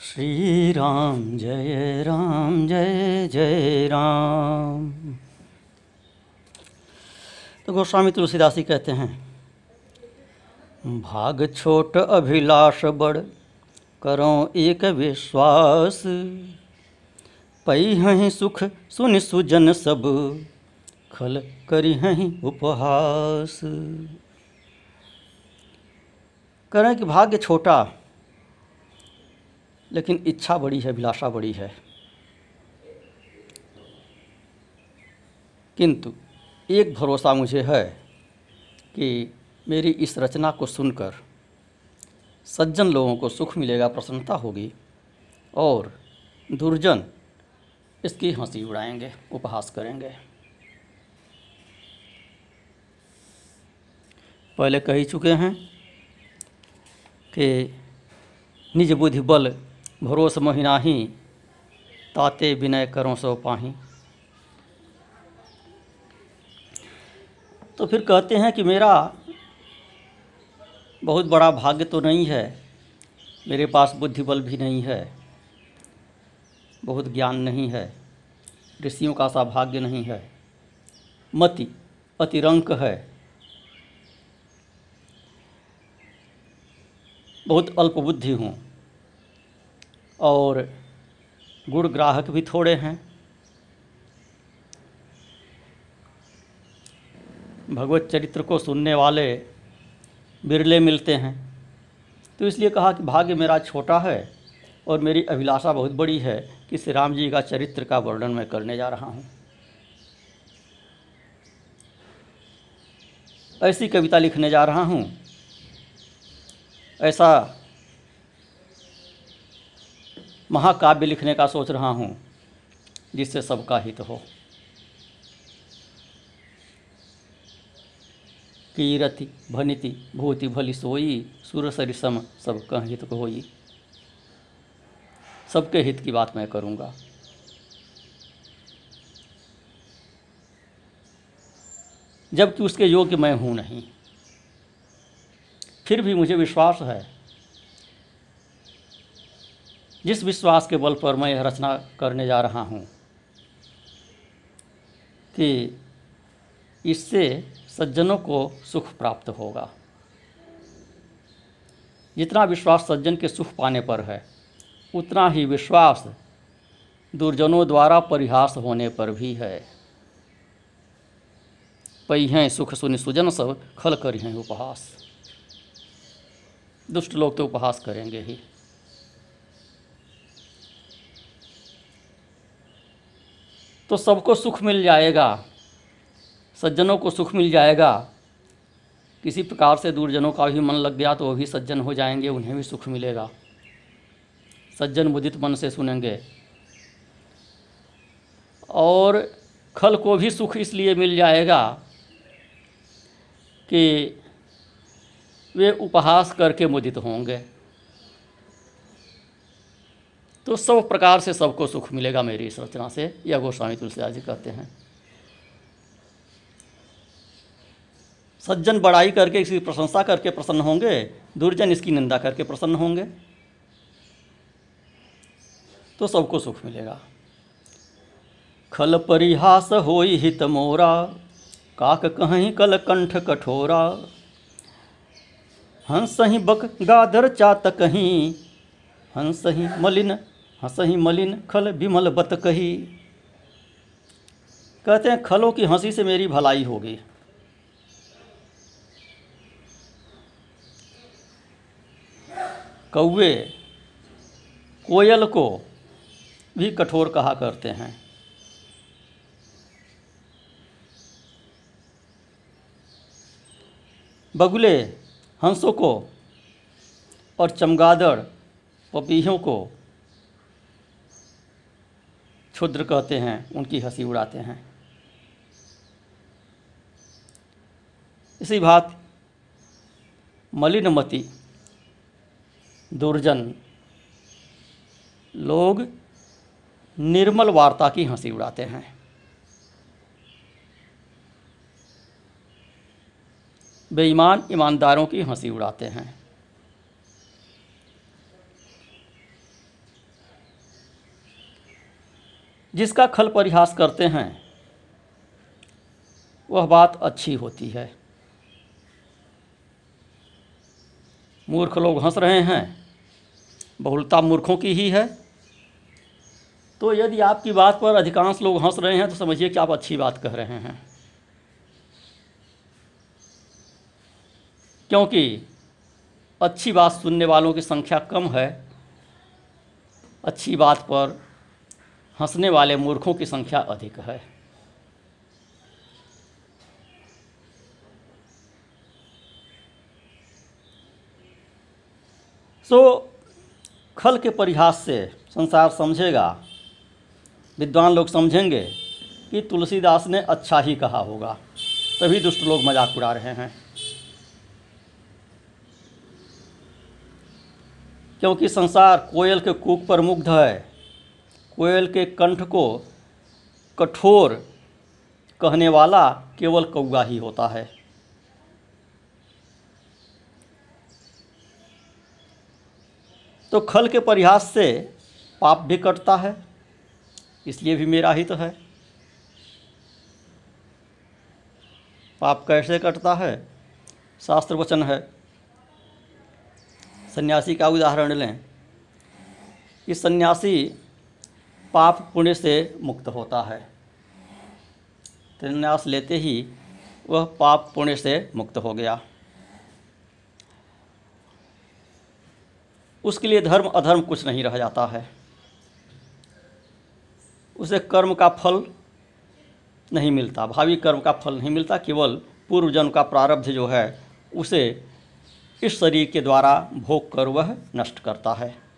श्री राम जय राम जय जय राम। तो गोस्वामी तुलसीदासी कहते हैं, भाग छोट अभिलाष बड़, करो एक विश्वास। पई हहीं सुख, सुन सुजन सब, खल करी हहीं उपहास। करें कि भाग्य छोटा लेकिन इच्छा बड़ी है, अभिलाषा बड़ी है। किंतु एक भरोसा मुझे है कि मेरी इस रचना को सुनकर सज्जन लोगों को सुख मिलेगा, प्रसन्नता होगी और दुर्जन इसकी हँसी उड़ाएँगे, उपहास करेंगे। पहले कह ही चुके हैं कि निज बुद्धि बल भरोस महिनाही ताते विनय करो सो पाही। तो फिर कहते हैं कि मेरा बहुत बड़ा भाग्य तो नहीं है, मेरे पास बुद्धि बल भी नहीं है, बहुत ज्ञान नहीं है, ऋषियों का सा भाग्य नहीं है, मति अतिरंक है। बहुत अल्प बुद्धि हूँ। और गुण ग्राहक भी थोड़े हैं। भगवत चरित्र को सुनने वाले बिरले मिलते हैं। तो इसलिए कहा कि भाग्य मेरा छोटा है और मेरी अभिलाषा बहुत बड़ी है कि श्री राम जी का चरित्र का वर्णन मैं करने जा रहा हूँ। ऐसी कविता लिखने जा रहा हूँ। ऐसा महाकाव्य लिखने का सोच रहा हूँ, जिससे सबका हित हो। कीरति, भनिति, भूति, भली सोई, सुर सरिसम सब कह हित को होई। सबके हित की बात मैं करूँगा। जबकि उसके योग्य मैं हूँ नहीं, फिर भी मुझे विश्वास है जिस विश्वास के बल पर मैं यह रचना करने जा रहा हूँ कि इससे सज्जनों को सुख प्राप्त होगा। जितना विश्वास सज्जन के सुख पाने पर है, उतना ही विश्वास दुर्जनों द्वारा परिहास होने पर भी है। पई हैं सुख सुनि सुजन सब खल करी हैं उपहास। दुष्ट लोग तो उपहास करेंगे ही। तो सबको सुख मिल जाएगा। सज्जनों को सुख मिल जाएगा। किसी प्रकार से दूरजनों का भी मन लग गया तो वो भी सज्जन हो जाएँगे, उन्हें भी सुख मिलेगा। सज्जन मुदित मन से सुनेंगे। और खल को भी सुख इसलिए मिल जाएगा कि वे उपहास करके मुदित होंगे। तो सब प्रकार से सबको सुख मिलेगा मेरी इस रचना से यह गोस्वामी तुलसीदास जी कहते हैं। सज्जन बड़ाई करके इसकी प्रशंसा करके प्रसन्न होंगे, दुर्जन इसकी निंदा करके प्रसन्न होंगे तो सबको सुख मिलेगा। खल परिहास होई हित मोरा, काक कहीं कल कंठ कठोरा, हंस ही बक गाधर चात कहीं हंस ही मलिन हंस ही मलिन, खल विमल बत कही। कहते हैं, खलों की हँसी से मेरी भलाई होगी। कौवे, कोयल को भी कठोर कहा करते हैं। बगुले, हंसों को और चमगादड़ पपीहों को क्षुद्र कहते हैं, उनकी हँसी उड़ाते हैं। इसी बात, मलिनमति, दुर्जन, लोग निर्मल वार्ता की हँसी उड़ाते हैं। बेईमान ईमानदारों की हँसी उड़ाते हैं। जिसका खल परिहास करते हैं, वह बात अच्छी होती है। मूर्ख लोग हंस रहे हैं, बहुलता मूर्खों की ही है। तो यदि आपकी बात पर अधिकांश लोग हंस रहे हैं तो समझिए कि आप अच्छी बात कह रहे हैं। क्योंकि अच्छी बात सुनने वालों की संख्या कम है, अच्छी बात पर हंसने वाले मूर्खों की संख्या अधिक है। सो, खल के परिहास से संसार समझेगा। विद्वान लोग समझेंगे कि तुलसीदास ने अच्छा ही कहा होगा। तभी दुष्ट लोग मज़ाक उड़ा रहे हैं। क्योंकि संसार कोयल के कूक पर मुग्ध है कोयल के कंठ को कठोर कहने वाला केवल कौआ ही होता है। तो खल के परिहास से पाप भी कटता है, इसलिए भी मेरा हित तो है। पाप कैसे कटता है? शास्त्र वचन है। सन्यासी का उदाहरण लें। कि सन्यासी पाप पुण्य से मुक्त होता है। संन्यास लेते ही वह पाप पुण्य से मुक्त हो गया। उसके लिए धर्म अधर्म कुछ नहीं रह जाता है। उसे कर्म का फल नहीं मिलता। भावी कर्म का फल नहीं मिलता, केवल पूर्व जन्म का प्रारब्ध जो है, उसे इस शरीर के द्वारा भोग कर वह नष्ट करता है।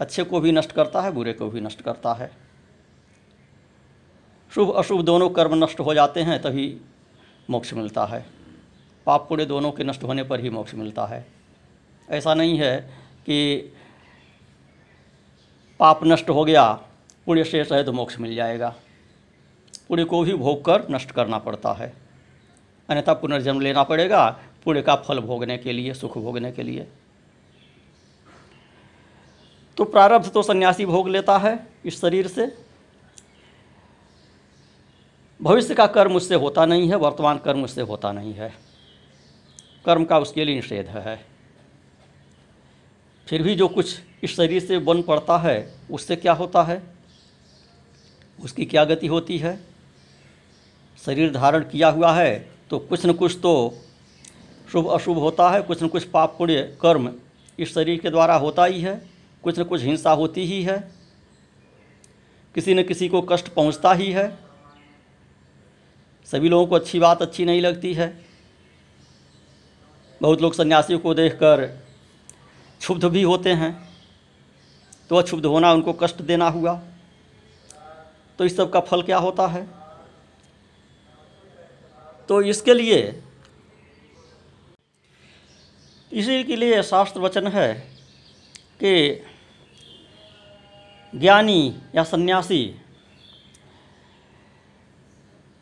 अच्छे को भी नष्ट करता है, बुरे को भी नष्ट करता है। शुभ, अशुभ दोनों कर्म नष्ट हो जाते हैं, तभी मोक्ष मिलता है। पाप पुण्य दोनों के नष्ट होने पर ही मोक्ष मिलता है। ऐसा नहीं है कि पाप नष्ट हो गया, पुण्य शेष है तो मोक्ष मिल जाएगा। पुण्य को भी भोग कर नष्ट करना पड़ता है। अन्यथा पुनर्जन्म लेना पड़ेगा, पुण्य का फल भोगने के लिए, सुख भोगने के लिए। तो प्रारब्ध तो सन्यासी भोग लेता है इस शरीर से। भविष्य का कर्म उससे होता नहीं है, वर्तमान कर्म उससे होता नहीं है। कर्म का उसके लिए निषेध है। फिर भी जो कुछ इस शरीर से बन पड़ता है, उससे क्या होता है? उसकी क्या गति होती है? शरीर धारण किया हुआ है तो कुछ न कुछ तो शुभ अशुभ होता है, कुछ न कुछ पाप पुण्य कर्म इस शरीर के द्वारा होता ही है। कुछ न कुछ हिंसा होती ही है। किसी न किसी को कष्ट पहुँचता ही है। सभी लोगों को अच्छी बात अच्छी नहीं लगती है। बहुत लोग सन्यासियों को देखकर क्षुब्ध भी होते हैं। तो अक्षुब्ध होना उनको कष्ट देना हुआ। तो इस सब का फल क्या होता है? तो इसके लिए, इसी के लिए शास्त्र वचन है कि ज्ञानी या सन्यासी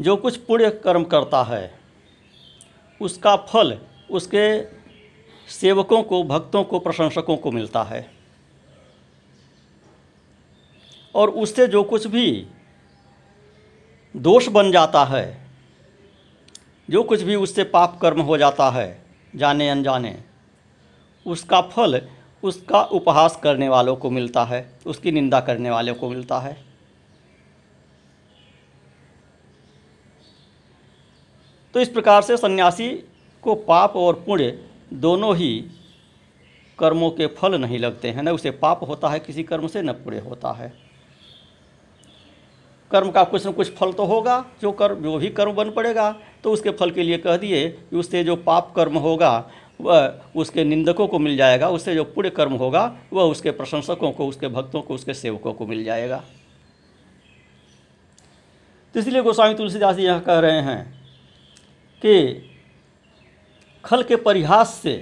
जो कुछ पुण्य कर्म करता है, उसका फल उसके सेवकों को, भक्तों को, प्रशंसकों को मिलता है। और उससे जो कुछ भी दोष बन जाता है, जो कुछ भी उससे पाप कर्म हो जाता है, जाने अनजाने, उसका फल उसका उपहास करने वालों को मिलता है, उसकी निंदा करने वालों को मिलता है। तो इस प्रकार से सन्यासी को पाप और पुण्य दोनों ही कर्मों के फल नहीं लगते हैं। न उसे पाप होता है, किसी कर्म से न पुण्य होता है। कर्म का कुछ न कुछ फल तो होगा, जो कर्म, जो भी कर्म बन पड़ेगा तो उसके फल के लिए कह दिए कि उससे जो पाप कर्म होगा वह उसके निंदकों को मिल जाएगा, उससे जो पुण्य कर्म होगा, वह उसके प्रशंसकों को, उसके भक्तों को, उसके सेवकों को मिल जाएगा। तो इसलिए गोस्वामी तुलसीदास जी यह कह रहे हैं कि खल के परिहास से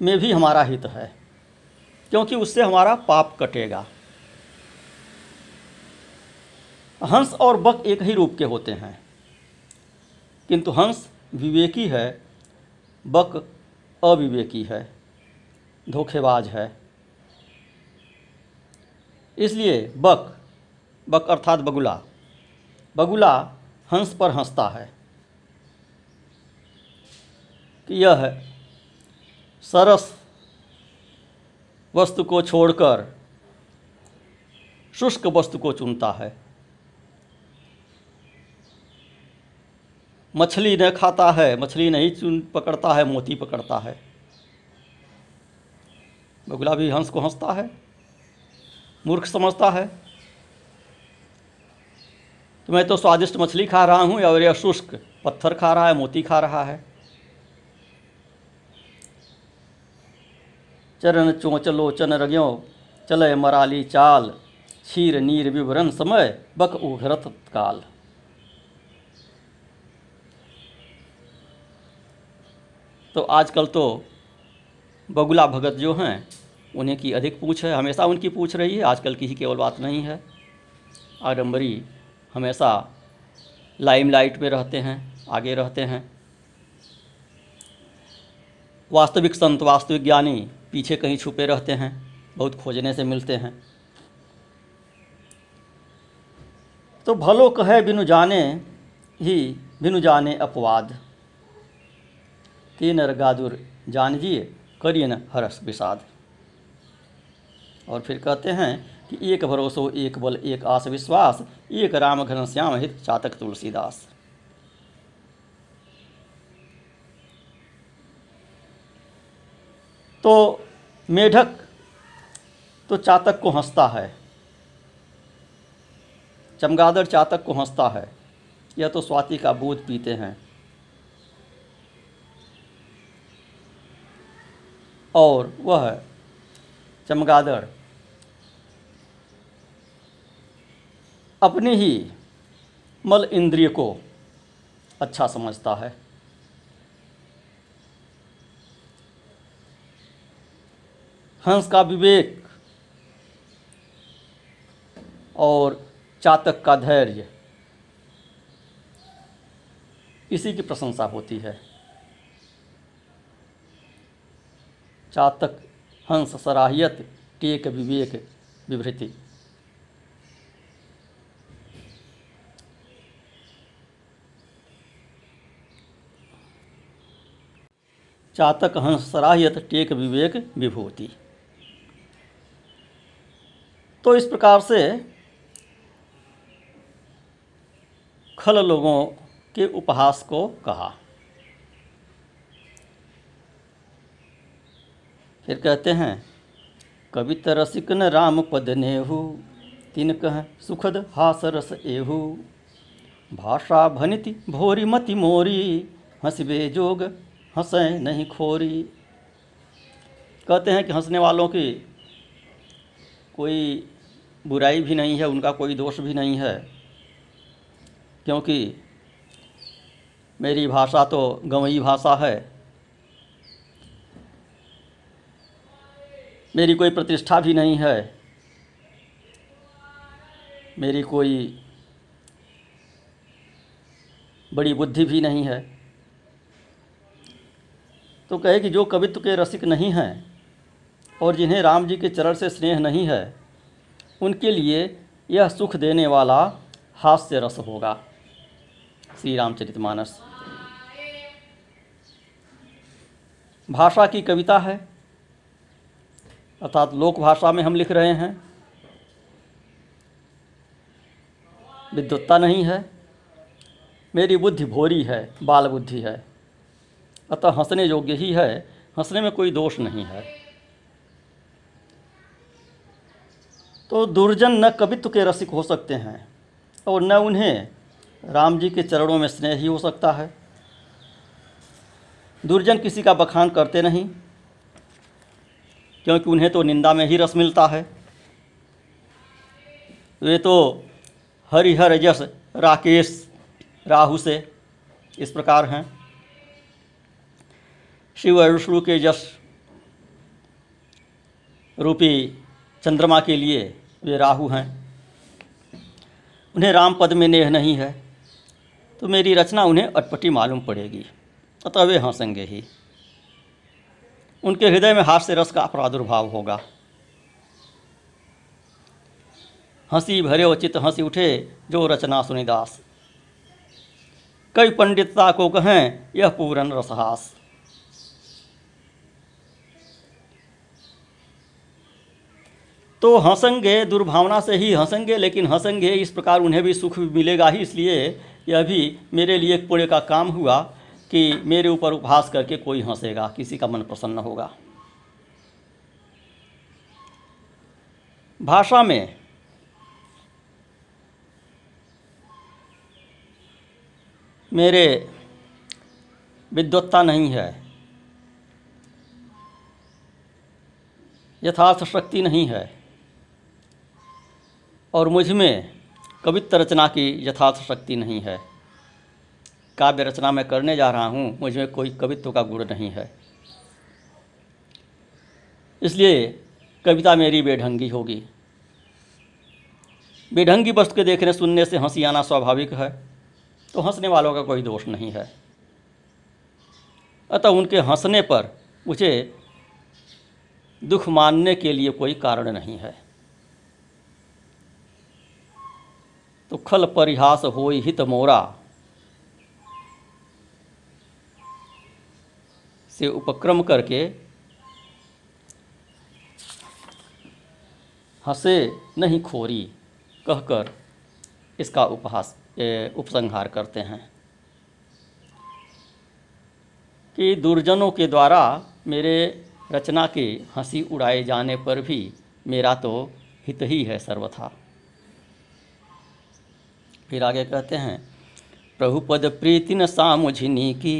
में भी हमारा हित है, क्योंकि उससे हमारा पाप कटेगा। हंस और बक एक ही रूप के होते हैं, किंतु हंस विवेकी है बक अविवेकी है, धोखेबाज है। इसलिए बक बक अर्थात बगुला। बगुला हंस पर हंसता है। कि यह सरस वस्तु को छोड़कर, शुष्क वस्तु को चुनता है। मछली न खाता है, मछली नहीं चुन पकड़ता है, मोती पकड़ता है। बगुला भी हंस को हंसता है, मूर्ख समझता है। कि मैं तो स्वादिष्ट मछली खा रहा हूँ, और यह शुष्क पत्थर खा रहा है, मोती खा रहा है। चरण चोंच लोचन रग्यो, चले मराली चाल, क्षीर नीर विवरण समय बक उघरत काल। तो आजकल तो बगुला भगत जो हैं, उन्हें की अधिक पूछ है, हमेशा उनकी पूछ रही है, आजकल की ही केवल बात नहीं है। आडम्बरी हमेशा लाइमलाइट में रहते हैं, आगे रहते हैं। वास्तविक संत, वास्तविक ज्ञानी पीछे कहीं छुपे रहते हैं, बहुत खोजने से मिलते हैं। तो भलो कहे बिनु जाने ही, बिनु जाने अपवाद। तीन गादुर जानजिए करिए न हरस विषाद। और फिर कहते हैं कि एक भरोसो, एक बल, एक आस विश्वास, एक राम घन श्याम हित चातक तुलसीदास। तो मेढक तो चातक को हंसता है, चमगादड़ चातक को हंसता है, यह तो स्वाति का बोध पीते हैं। और वह चमगादड़। अपने ही मल इंद्रिय को अच्छा समझता है। हंस का विवेक और चातक का धैर्य, इसी की प्रशंसा होती है। चातक, हंस, सराहियत, टेक, विवेक, विभृति। चातक, हंस, सराहियत, टेक, विवेक, विभूति। तो इस प्रकार से खल लोगों के उपहास को कहा। फिर कहते हैं कवित रसिक न राम पद नेहु, तीन कह सुखद हास रस एहु। भाषा भनिति भोरी मति मोरी, हंसबे जोग हंसें नहीं खोरी। कहते हैं कि हंसने वालों की कोई बुराई भी नहीं है, उनका कोई दोष भी नहीं है, क्योंकि मेरी भाषा तो गंवई भाषा है। मेरी कोई प्रतिष्ठा भी नहीं है। मेरी कोई बड़ी बुद्धि भी नहीं है। तो कहे कि जो कवित्व के रसिक नहीं हैं और जिन्हें राम जी के चरण से स्नेह नहीं है, उनके लिए यह सुख देने वाला हास्य रस होगा। श्री रामचरितमानस भाषा की कविता है। अर्थात लोक भाषा में हम लिख रहे हैं। विद्वत्ता नहीं है। मेरी बुद्धि भोरी है, बाल बुद्धि है। अतः हंसने योग्य ही है। हंसने में कोई दोष नहीं है। तो दुर्जन न कवित्व के रसिक हो सकते हैं और न उन्हें राम जी के चरणों में स्नेह ही हो सकता है। दुर्जन किसी का बखान करते नहीं। क्योंकि उन्हें तो निंदा में ही रस मिलता है। वे तो हरिहर जस राकेश राहु से इस प्रकार हैं। शिव विष्णु के जस रूपी चंद्रमा के लिए वे राहु हैं। उन्हें राम पद में नेह नहीं है तो मेरी रचना उन्हें अटपटी मालूम पड़ेगी, अतः वे हंसेंगे ही। उनके हृदय में हास्य रस का प्रादुर्भाव होगा। हँसी भरे चित हँसी उठे, जो रचना सुनिदास कई पंडितता को कहें, यह पूरन रसहास। तो हंसेंगे, दुर्भावना से ही हंसेंगे, लेकिन हंसेंगे, इस प्रकार उन्हें भी सुख मिलेगा ही, इसलिए यह भी मेरे लिए एक पुण्य का काम हुआ। कि मेरे ऊपर उपहास करके कोई हंसेगा, किसी का मन प्रसन्न होगा। भाषा में मेरे विद्वत्ता नहीं है, यथार्थ शक्ति नहीं है, और मुझमें कवित्व रचना की यथार्थ शक्ति नहीं है। काव्य रचना मैं करने जा रहा हूँ मुझमें कोई कवित्व का गुण नहीं है। इसलिए कविता मेरी बेढंगी होगी। बेढंगी वस्तु के देखने, सुनने से हँसी आना स्वाभाविक है तो हंसने वालों का कोई दोष नहीं है। अतः उनके हंसने पर मुझे दुख मानने के लिए कोई कारण नहीं है। तो खल परिहास हो हित मोरा से उपक्रम करके हंसे नहीं खोरी कहकर इसका उपहास उपसंहार करते हैं। कि दुर्जनों के द्वारा मेरे रचना के हँसी उड़ाए जाने पर भी मेरा तो हित ही है सर्वथा। फिर आगे कहते हैं, प्रभुपद प्रीति न सामुझिनी की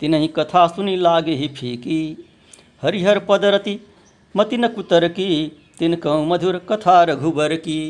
तिन्ही कथा सुनी लागे ही फीकी। हरिहर पदरति, मतिन कुतर की तिनक मधुर कथा रघुबर की